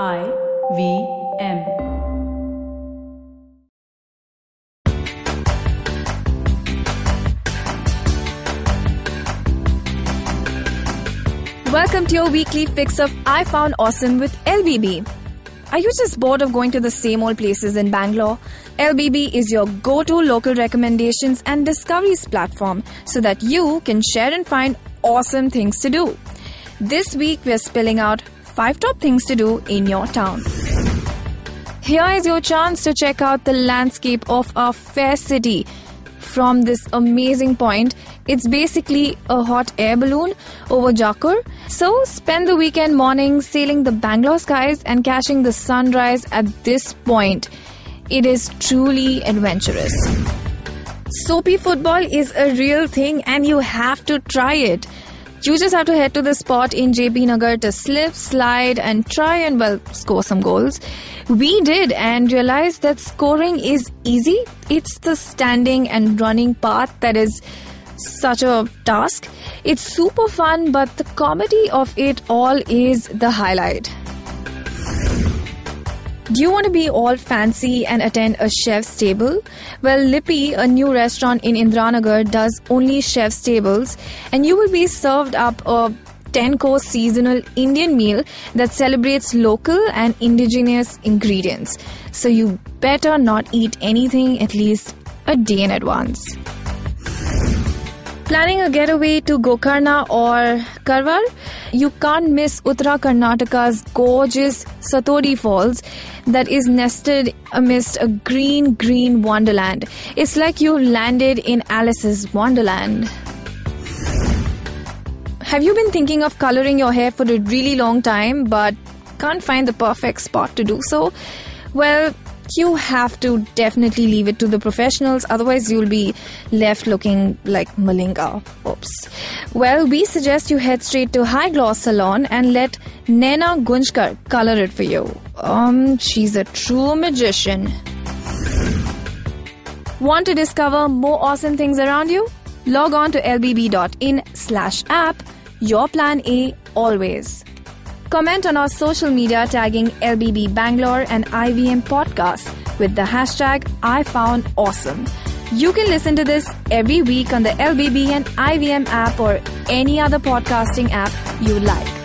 I V M. Welcome to your weekly fix of I Found Awesome with LBB. Are you just bored of going to the same old places in Bangalore? LBB is your go to local recommendations and discoveries platform so that you can share and find awesome things to do. This week, we're spilling out 5 top things to do in your town. Here is your chance to check out the landscape of our fair city from this amazing point. It's basically a hot air balloon over Jakkur. So spend the weekend morning sailing the Bangalore skies and catching the sunrise at this point. It is truly adventurous. Soapy football is a real thing and you have to try it. You just have to head to the spot in JP Nagar to slip, slide, and try and, well, score some goals. We did and realized that scoring is easy. It's the standing and running part that is such a task. It's super fun, but the comedy of it all is the highlight. Do you want to be all fancy and attend a chef's table? Well, Lippy, a new restaurant in Indiranagar, does only chef's tables, and you will be served up a 10 course seasonal Indian meal that celebrates local and indigenous ingredients. So you better not eat anything at least a day in advance. Planning a getaway to Gokarna or Karwar? You can't miss Uttara Karnataka's gorgeous Sathodi Falls that is nested amidst a green, green wonderland. It's like you landed in Alice's Wonderland. Have you been thinking of coloring your hair for a really long time but can't find the perfect spot to do so? Well, you have to definitely leave it to the professionals, otherwise, you'll be left looking like Malinga. Oops. Well, we suggest you head straight to High Gloss Salon and let Nena Gunjkar color it for you. Um, she's a true magician. Want to discover more awesome things around you? Log on to lbb.in slash app. Your plan A always. Comment on our social media tagging LBB Bangalore and IVM Podcast with the hashtag I found awesome. You can listen to this every week on the LBB and IVM app or any other podcasting app you like.